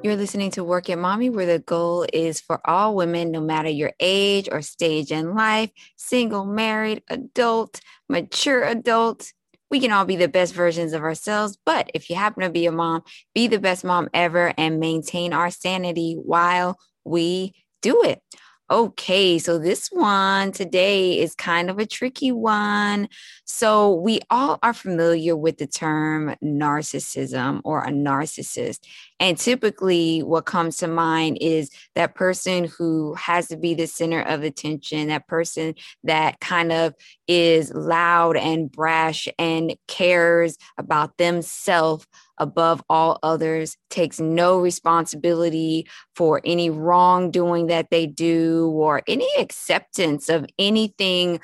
You're listening to Work It Mommy, where the goal is for all women, no matter your age or stage in life, single, married, adult, mature adult, we can all be the best versions of ourselves. But if you happen to be a mom, be the best mom ever and maintain our sanity while we do it. Okay, so this one today is kind of a tricky one. So, we all are familiar with the term narcissism or a narcissist. And typically, what comes to mind is that person who has to be the center of attention, that person that kind of is loud and brash and cares about themselves above all others, takes no responsibility for any wrongdoing that they do or any acceptance of anything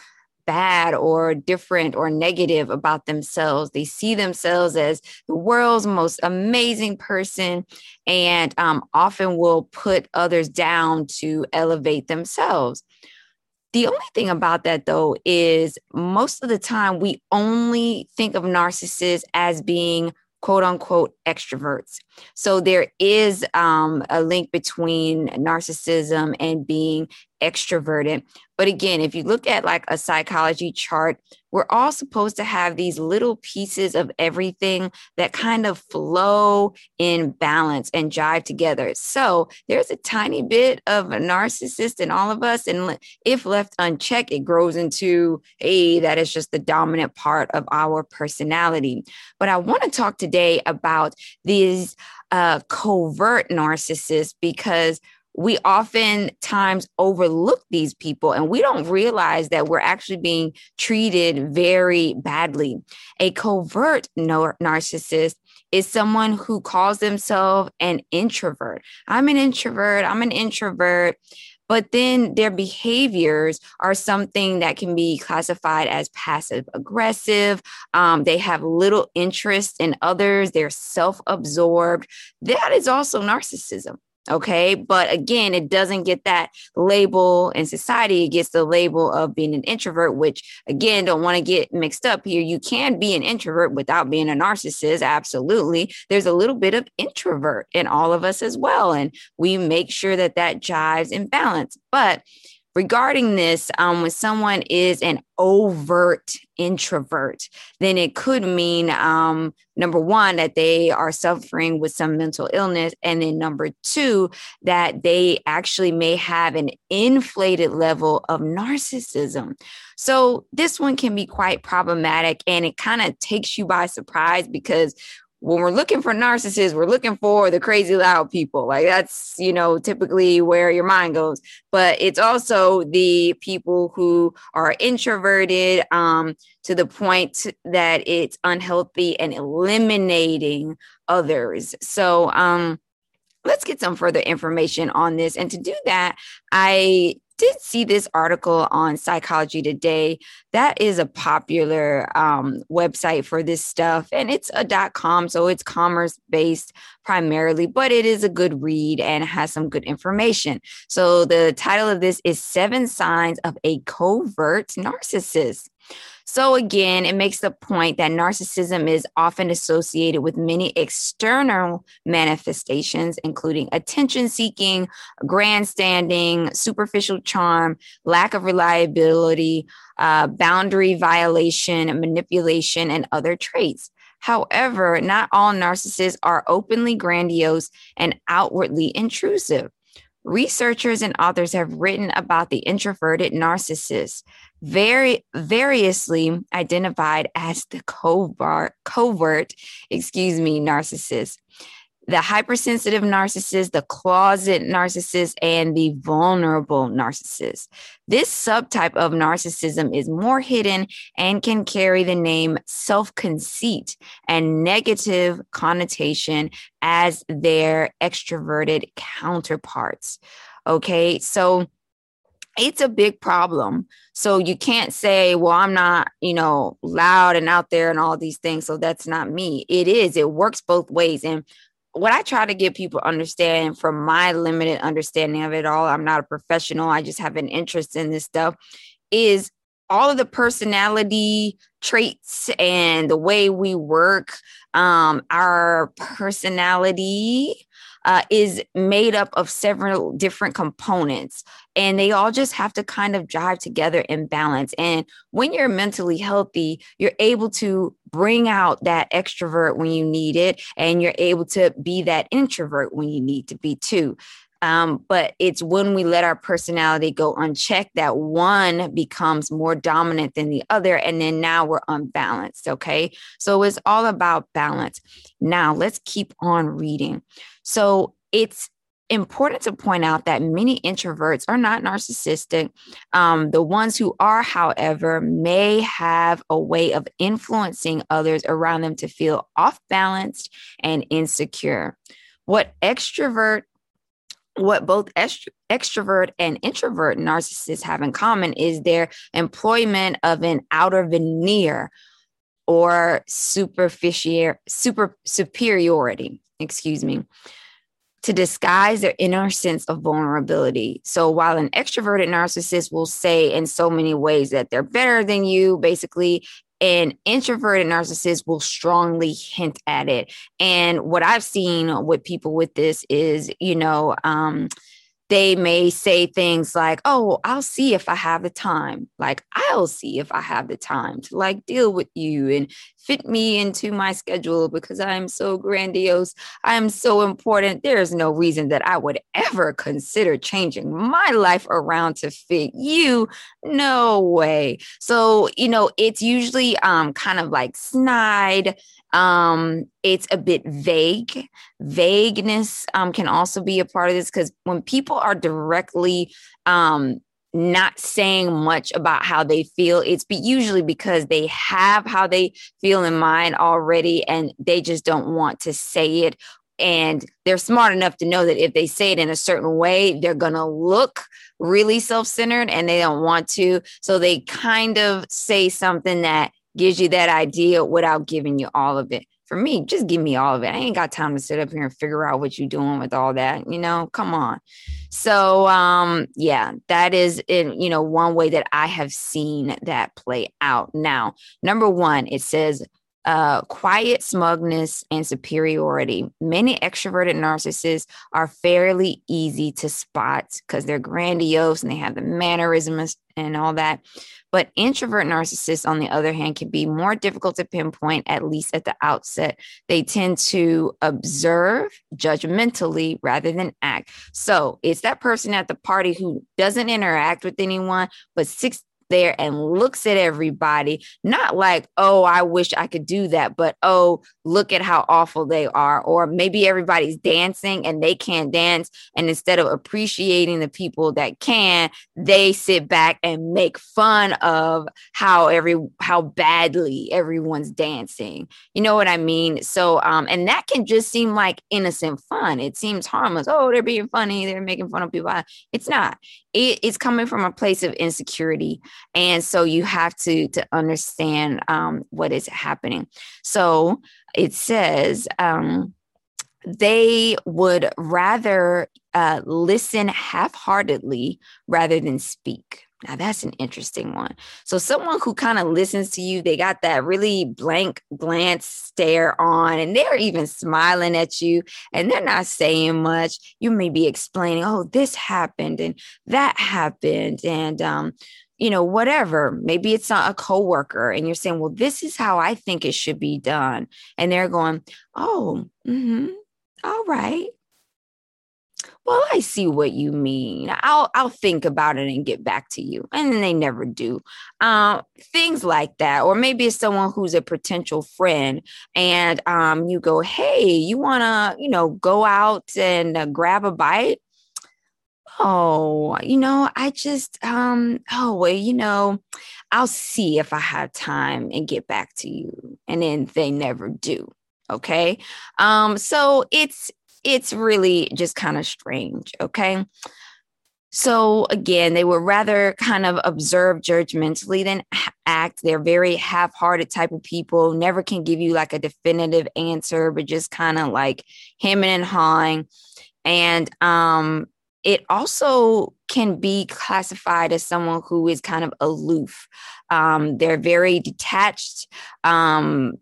bad or different or negative about themselves. They see themselves as the world's most amazing person and um, often will put others down to elevate themselves. The only thing about that, though, is most of the time we only think of narcissists as being quote unquote extroverts. So there is um, a link between narcissism and being extroverted. But again, if you look at like a psychology chart, we're all supposed to have these little pieces of everything that kind of flow in balance and jive together. So there's a tiny bit of a narcissist in all of us. And if left unchecked, it grows into a that is just the dominant part of our personality. But I want to talk today about these uh, covert narcissists because we oftentimes overlook these people and we don't realize that we're actually being treated very badly. A covert narcissist is someone who calls themselves an introvert. I'm an introvert. I'm an introvert. But then their behaviors are something that can be classified as passive aggressive. Um, they have little interest in others. They're self absorbed. That is also narcissism. Okay. But again, it doesn't get that label in society. It gets the label of being an introvert, which again, don't want to get mixed up here. You can be an introvert without being a narcissist. Absolutely. There's a little bit of introvert in all of us as well. And we make sure that that jives in balance. But regarding this, um, when someone is an overt introvert, then it could mean um, number one, that they are suffering with some mental illness. And then number two, that they actually may have an inflated level of narcissism. So this one can be quite problematic and it kind of takes you by surprise because when we're looking for narcissists, we're looking for the crazy loud people. Like that's, you know, typically where your mind goes. But it's also the people who are introverted um, to the point that it's unhealthy and eliminating others. So, um, let's get some further information on this. And to do that, I did see this article on Psychology Today. That is a popular um, website for this stuff, and it's a dot com, so it's commerce based primarily, but it is a good read and has some good information. So the title of this is Seven Signs of a Covert Narcissist. So, again, it makes the point that narcissism is often associated with many external manifestations, including attention seeking, grandstanding, superficial charm, lack of reliability, uh, boundary violation, manipulation, and other traits. However, not all narcissists are openly grandiose and outwardly intrusive. Researchers and authors have written about the introverted narcissist, very variously identified as the covert, covert, excuse me, narcissist the hypersensitive narcissist, the closet narcissist, and the vulnerable narcissist. This subtype of narcissism is more hidden and can carry the name self conceit and negative connotation as their extroverted counterparts. Okay, so it's a big problem. So you can't say, well, I'm not, you know, loud and out there and all these things. So that's not me. It is, it works both ways. And what I try to get people understand from my limited understanding of it all, I'm not a professional, I just have an interest in this stuff, is all of the personality traits and the way we work, um, our personality uh, is made up of several different components and they all just have to kind of jive together in balance. And when you're mentally healthy, you're able to bring out that extrovert when you need it, and you're able to be that introvert when you need to be too. Um, but it's when we let our personality go unchecked that one becomes more dominant than the other. And then now we're unbalanced. Okay. So it's all about balance. Now let's keep on reading. So it's important to point out that many introverts are not narcissistic. Um, the ones who are, however, may have a way of influencing others around them to feel off balanced and insecure. What extrovert what both extrovert and introvert narcissists have in common is their employment of an outer veneer or superficial super superiority excuse me to disguise their inner sense of vulnerability. So while an extroverted narcissist will say in so many ways that they're better than you, basically, an introverted narcissist will strongly hint at it. And what I've seen with people with this is, you know, um, they may say things like, Oh, I'll see if I have the time. Like, I'll see if I have the time to like deal with you and fit me into my schedule because I'm so grandiose. I'm so important. There's no reason that I would ever consider changing my life around to fit you. No way. So, you know, it's usually um, kind of like snide um, it's a bit vague. Vagueness um, can also be a part of this because when people are directly um, not saying much about how they feel, it's be usually because they have how they feel in mind already and they just don't want to say it. And they're smart enough to know that if they say it in a certain way, they're going to look really self centered and they don't want to. So they kind of say something that gives you that idea without giving you all of it. For me, just give me all of it. I ain't got time to sit up here and figure out what you're doing with all that. You know, come on. So, um, yeah, that is in, you know, one way that I have seen that play out. Now, number one, it says uh, quiet smugness and superiority. Many extroverted narcissists are fairly easy to spot because they're grandiose and they have the mannerisms and all that. But introvert narcissists, on the other hand, can be more difficult to pinpoint, at least at the outset. They tend to observe judgmentally rather than act. So it's that person at the party who doesn't interact with anyone, but six there and looks at everybody, not like, oh, I wish I could do that, but oh, look at how awful they are. Or maybe everybody's dancing and they can't dance. And instead of appreciating the people that can, they sit back and make fun of how every how badly everyone's dancing. You know what I mean? So um, and that can just seem like innocent fun. It seems harmless. Oh, they're being funny, they're making fun of people. It's not. It, it's coming from a place of insecurity. And so you have to to understand um, what is happening. So it says um, they would rather uh, listen half-heartedly rather than speak now that's an interesting one. So someone who kind of listens to you, they got that really blank glance stare on and they're even smiling at you and they're not saying much. You may be explaining, "Oh, this happened and that happened." And um you know, whatever. Maybe it's not a coworker, and you're saying, "Well, this is how I think it should be done," and they're going, "Oh, mm-hmm, all right, well i see what you mean. I'll i'll think about it and get back to you. And then they never do. Um, things like that. Or maybe it's someone who's a potential friend and um, you go hey you want to you know go out and uh, grab a bite? Oh you know i just um oh well you know i'll see if i have time and get back to you. And then they never do okay um so it's it's really just kind of strange. Okay. So again, they would rather kind of observe judgmentally than act. They're very half-hearted type of people, never can give you like a definitive answer, but just kind of like hemming and hawing. And um, it also can be classified as someone who is kind of aloof. Um, they're very detached. Um,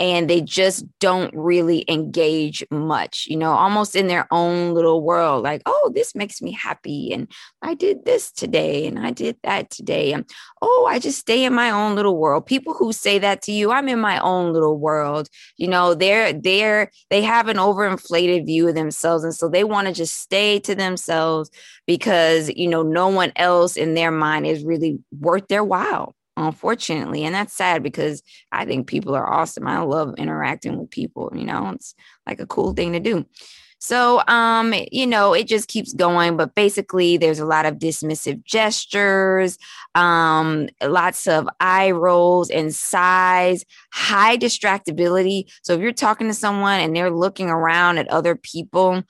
and they just don't really engage much, you know, almost in their own little world. Like, oh, this makes me happy. And I did this today and I did that today. And oh, I just stay in my own little world. People who say that to you, I'm in my own little world. You know, they're they're they have an overinflated view of themselves. And so they want to just stay to themselves because, you know, no one else in their mind is really worth their while unfortunately. And that's sad because I think people are awesome. I love interacting with people, you know, it's like a cool thing to do. So, um, you know, it just keeps going, but basically, there's a lot of dismissive gestures, um, lots of eye rolls and sighs, high distractibility. So, if you're talking to someone and they're looking around at other people,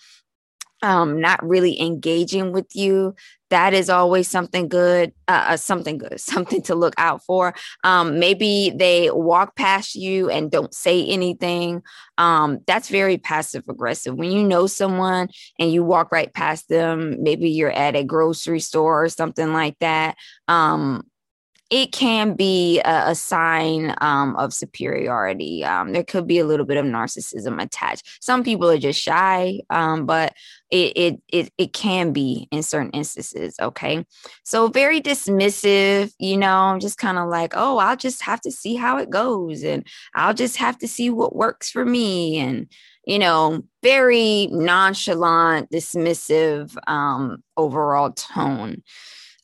um, not really engaging with you, that is always something good, uh, uh, something good, something to look out for. Um, maybe they walk past you and don't say anything. Um, that's very passive aggressive. When you know someone and you walk right past them, maybe you're at a grocery store or something like that. Um, it can be a, a sign um, of superiority. Um, there could be a little bit of narcissism attached. Some people are just shy, um, but it, it it it can be in certain instances. Okay, so very dismissive. You know, just kind of like, oh, I'll just have to see how it goes, and I'll just have to see what works for me, and you know, very nonchalant, dismissive um, overall tone.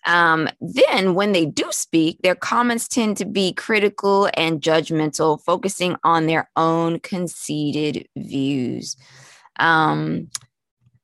Um, then, when they do speak, their comments tend to be critical and judgmental, focusing on their own conceited views. Um,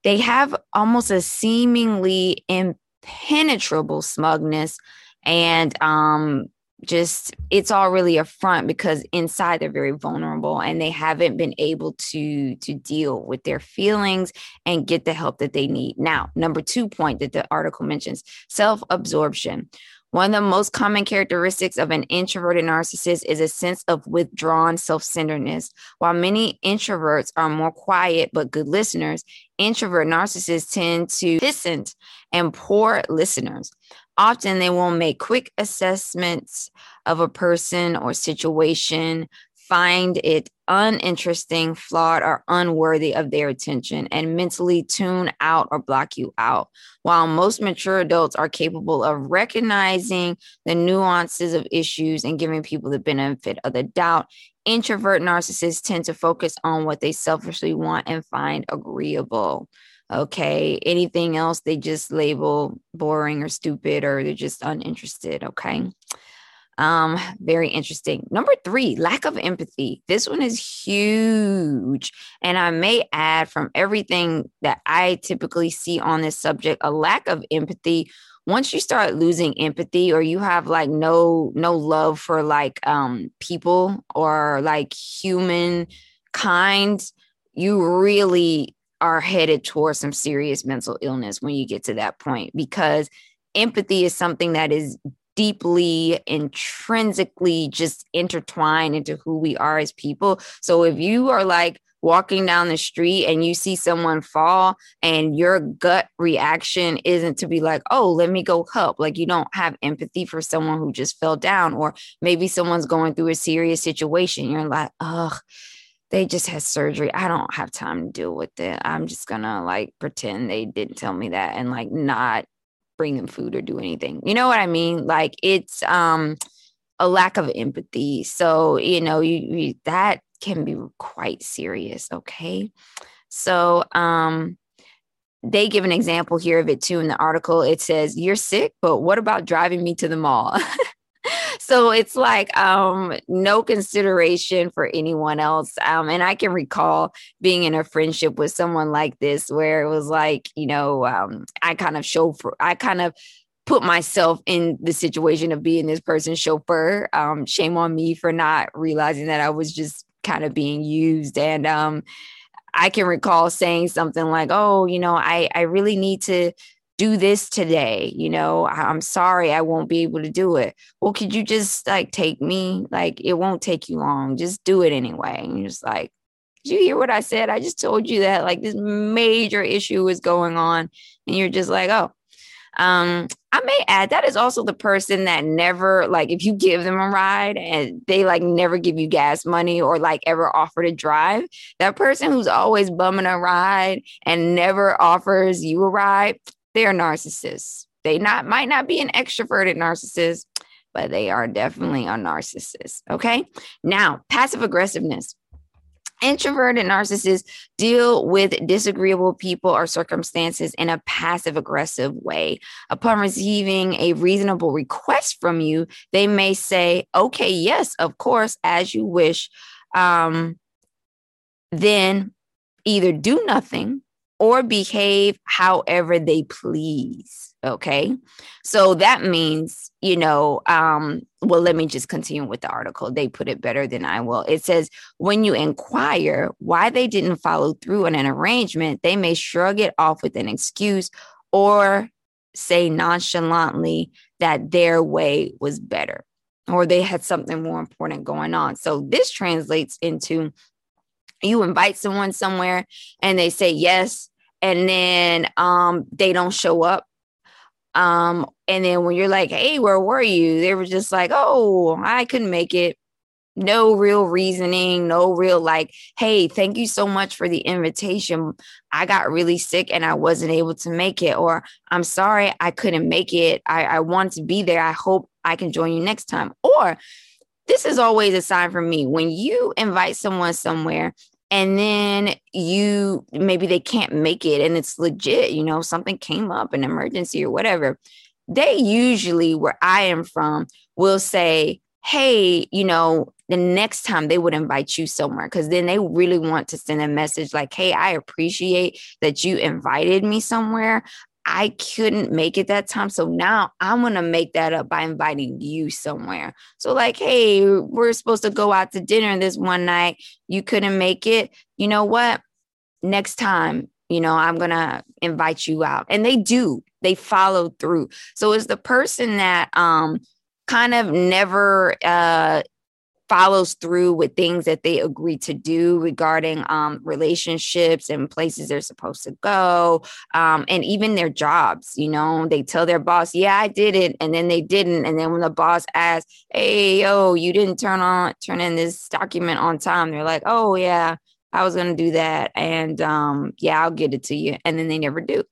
they have almost a seemingly impenetrable smugness and um, just it's all really a front because inside they're very vulnerable and they haven't been able to to deal with their feelings and get the help that they need now number two point that the article mentions self-absorption one of the most common characteristics of an introverted narcissist is a sense of withdrawn self centeredness. While many introverts are more quiet but good listeners, introvert narcissists tend to distant and poor listeners. Often they will make quick assessments of a person or situation, find it uninteresting, flawed, or unworthy of their attention, and mentally tune out or block you out. While most mature adults are capable of recognizing the nuances of issues and giving people the benefit of the doubt, introvert narcissists tend to focus on what they selfishly want and find agreeable. Okay. Anything else they just label boring or stupid or they're just uninterested. Okay. Um, very interesting. Number three, lack of empathy. This one is huge. And I may add from everything that I typically see on this subject, a lack of empathy. Once you start losing empathy or you have like no no love for like um people or like human kind, you really are headed towards some serious mental illness when you get to that point because empathy is something that is deeply intrinsically just intertwined into who we are as people. So if you are like walking down the street and you see someone fall and your gut reaction isn't to be like, "Oh, let me go help." Like you don't have empathy for someone who just fell down or maybe someone's going through a serious situation. You're like, "Ugh, they just had surgery. I don't have time to deal with it. I'm just gonna like pretend they didn't tell me that and like not bring them food or do anything. You know what I mean? Like it's um a lack of empathy. So, you know, you, you that can be quite serious, okay? So, um they give an example here of it too in the article. It says, You're sick, but what about driving me to the mall? so it's like um, no consideration for anyone else. Um, and I can recall being in a friendship with someone like this where it was like, you know, um, I kind of show for, I kind of put myself in the situation of being this person's chauffeur. Um, shame on me for not realizing that I was just kind of being used. And um, I can recall saying something like, "Oh, you know, I I really need to do this today you know i'm sorry i won't be able to do it well could you just like take me like it won't take you long just do it anyway and you're just like Did you hear what I said? I just told you that like this major issue is going on. And you're just like, oh, um, I may add that is also the person that never like if you give them a ride and they like never give you gas money or like ever offer to drive, that person who's always bumming a ride and never offers you a ride, they're narcissists. They not might not be an extroverted narcissist, but they are definitely a narcissist. Okay. Now, passive aggressiveness. Introverted narcissists deal with disagreeable people or circumstances in a passive aggressive way. Upon receiving a reasonable request from you, they may say, Okay, yes, of course, as you wish. Um, then either do nothing or behave however they please. Okay. So that means, you know, um, well, let me just continue with the article. They put it better than I will. It says, when you inquire why they didn't follow through on an arrangement, they may shrug it off with an excuse or say nonchalantly that their way was better or they had something more important going on. So this translates into you invite someone somewhere and they say yes and then um they don't show up. Um and then when you're like hey where were you? they were just like oh i couldn't make it. No real reasoning no real like hey thank you so much for the invitation. I got really sick and i wasn't able to make it or i'm sorry i couldn't make it. I, I want to be there. I hope i can join you next time. Or this is always a sign for me. When you invite someone somewhere and then you maybe they can't make it and it's legit you know something came up an emergency or whatever they usually where i am from will say hey you know the next time they would invite you somewhere. Because then they really want to send a message like hey i appreciate that you invited me somewhere I couldn't make it that time. So now I'm going to make that up by inviting you somewhere. So, like, hey, we're supposed to go out to dinner this one night. You couldn't make it. You know what? Next time, you know, I'm going to invite you out. And they do, they follow through. So, it's the person that, um, kind of never uh follows through with things that they agree to do regarding um, relationships and places they're supposed to go um, and even their jobs you know? They tell their boss yeah i did it and then they didn't and then when the boss asks hey yo you didn't turn on turn in this document on time they're like oh yeah i was to do that and um, yeah i'll get it to you and then they never do.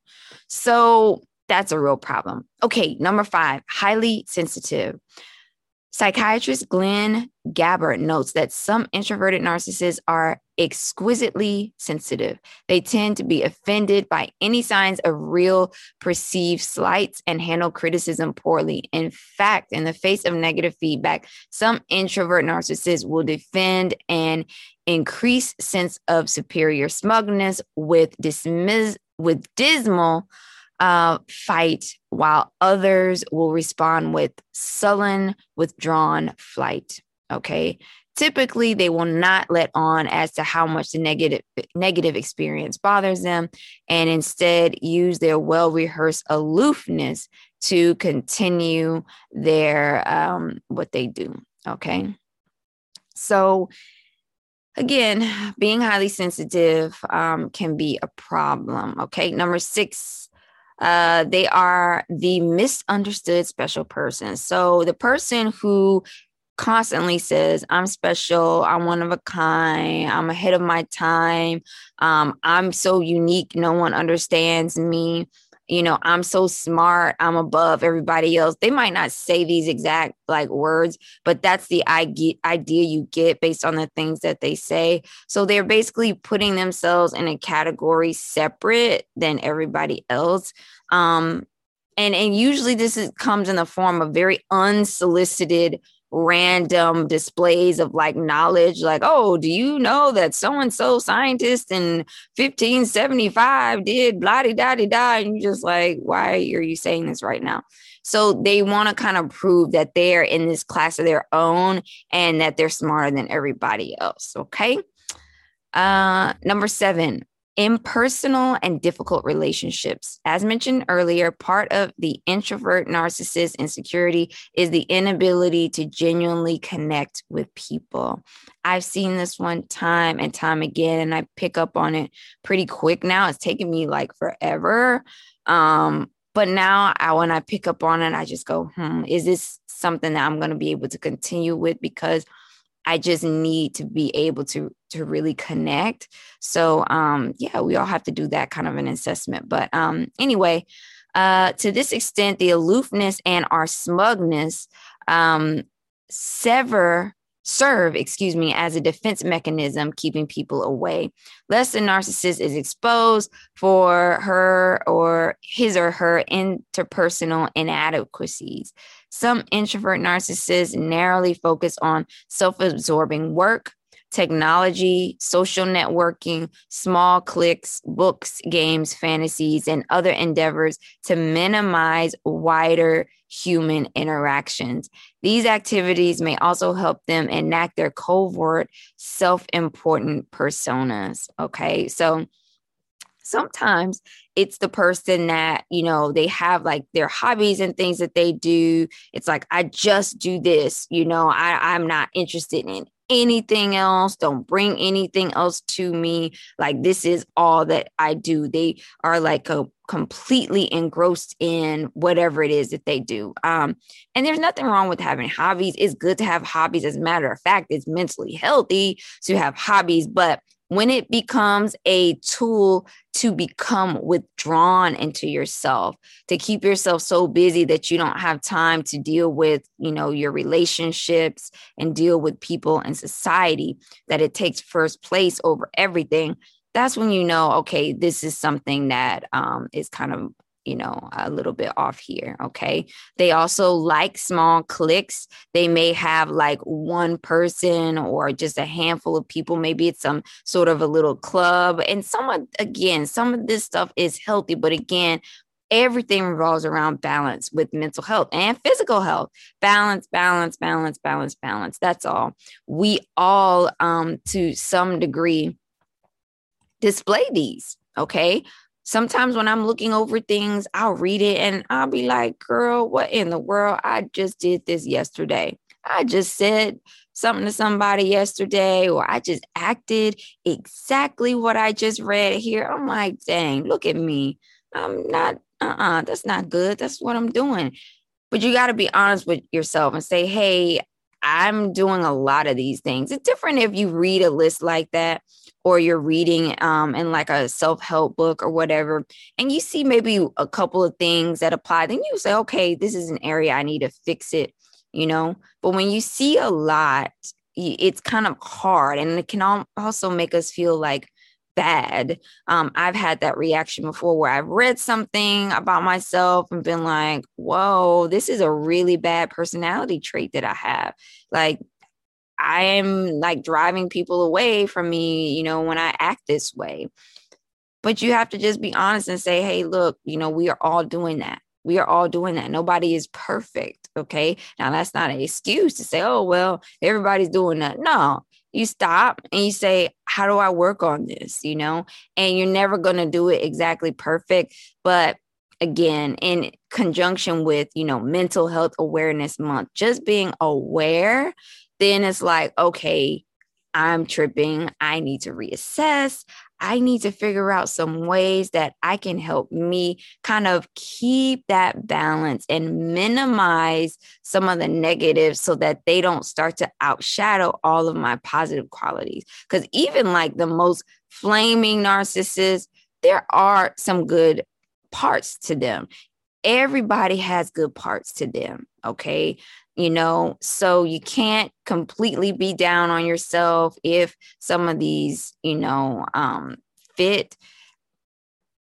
So that's a real problem. Okay number five highly sensitive Psychiatrist Glen Gabbard notes that some introverted narcissists are exquisitely sensitive. They tend to be offended by any signs of real perceived slights and handle criticism poorly. In fact, in the face of negative feedback, some introvert narcissists will defend an increased sense of superior smugness with dismiss with dismal uh, fight, while others will respond with sullen, withdrawn flight. Okay. Typically, they will not let on as to how much the negative negative experience bothers them, and instead use their well rehearsed aloofness to continue their um, what they do. Okay, so again, being highly sensitive um, can be a problem. Okay, number six uh, they are the misunderstood special person. So the person who constantly says, I'm special, I'm one of a kind, I'm ahead of my time, um, I'm so unique, no one understands me you know, I'm so smart, I'm above everybody else. They might not say these exact like words, but that's the idea you get based on the things that they say. So they're basically putting themselves in a category separate than everybody else. Um, and and usually this is, comes in the form of very unsolicited random displays of like knowledge like oh do you know that so and so scientist in 1575 did blah da da da? And you're just like why are you saying this right now? So they want to kind of prove that they're in this class of their own and that they're smarter than everybody else okay? Uh number 7 Impersonal and difficult relationships. As mentioned earlier, part of the introvert narcissist insecurity is the inability to genuinely connect with people. I've seen this one time and time again, and I pick up on it pretty quick now. It's taken me like forever. Um, but now I, when I pick up on it, I just go, hmm, is this something that I'm going to be able to continue with? Because I just need to be able to to really connect. So um yeah, we all have to do that kind of an assessment. But um anyway, uh to this extent the aloofness and our smugness um sever serve, excuse me, as a defense mechanism, keeping people away. Less the narcissist is exposed for her or his or her interpersonal inadequacies. Some introvert narcissists narrowly focus on self absorbing work, technology, social networking, small cliques, books, games, fantasies, and other endeavors to minimize wider human interactions. These activities may also help them enact their covert, self important personas. Okay. So sometimes it's the person that you know they have like their hobbies and things that they do it's like i just do this you know i i'm not interested in anything else. Don't bring anything else to me. Like, this is all that I do. They are like a completely engrossed in whatever it is that they do. Um, and there's nothing wrong with having hobbies. It's good to have hobbies. As a matter of fact, it's mentally healthy to have hobbies, but when it becomes a tool to become withdrawn into yourself to keep yourself so busy that you don't have time to deal with you know your relationships and deal with people and society that it takes first place over everything that's when you know okay this is something that um, is kind of you know, a little bit off here. Okay. They also like small cliques. They may have like one person or just a handful of people. Maybe it's some sort of a little club. And some again, some of this stuff is healthy, but again, everything revolves around balance with mental health and physical health balance balance balance balance balance that's all we all um to some degree display these okay sometimes when I'm looking over things, I'll read it and I'll be like, girl, what in the world? I just did this yesterday. I just said something to somebody yesterday, or I just acted exactly what I just read here. I'm like, dang, look at me. I'm not, uh uh-uh, uh, that's not good. That's what I'm doing. But you got to be honest with yourself and say, hey, I'm doing a lot of these things. It's different if you read a list like that or you're reading um, in like a self-help book or whatever and you see maybe a couple of things that apply then you say okay this is an area i need to fix it you know? But when you see a lot it's kind of hard and it can also make us feel like bad. Um, i've had that reaction before where i've read something about myself and been like whoa this is a really bad personality trait that i have like I am like driving people away from me, you know, when I act this way. But you have to just be honest and say, hey, look, you know, we are all doing that. We are all doing that. Nobody is perfect. Okay. Now, that's not an excuse to say, oh, well, everybody's doing that. No, you stop and you say, how do I work on this? You know, and you're never going to do it exactly perfect. But again, in conjunction with, you know, mental health awareness month, just being aware then it's like, okay, I'm tripping. I need to reassess. I need to figure out some ways that I can help me kind of keep that balance and minimize some of the negatives so that they don't start to outshadow all of my positive qualities. Because even like the most flaming narcissists, there are some good parts to them. Everybody has good parts to them. Okay? You know so you can't completely be down on yourself if some of these you know um fit.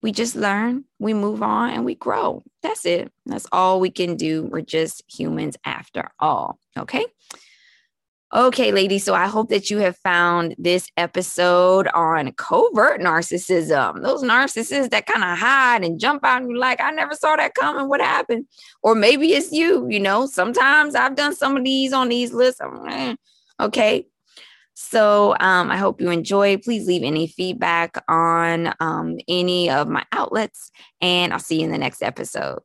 We just learn we move on and we grow. That's it. That's all we can do. We're just humans after all okay Okay, ladies. So I hope that you have found this episode on covert narcissism. Those narcissists that kind of hide and jump out and you're like, I never saw that coming. What happened? Or maybe it's you, you know. Sometimes I've done some of these on these lists. okay. So um, I hope you enjoy. Please leave any feedback on um, any of my outlets, and I'll see you in the next episode.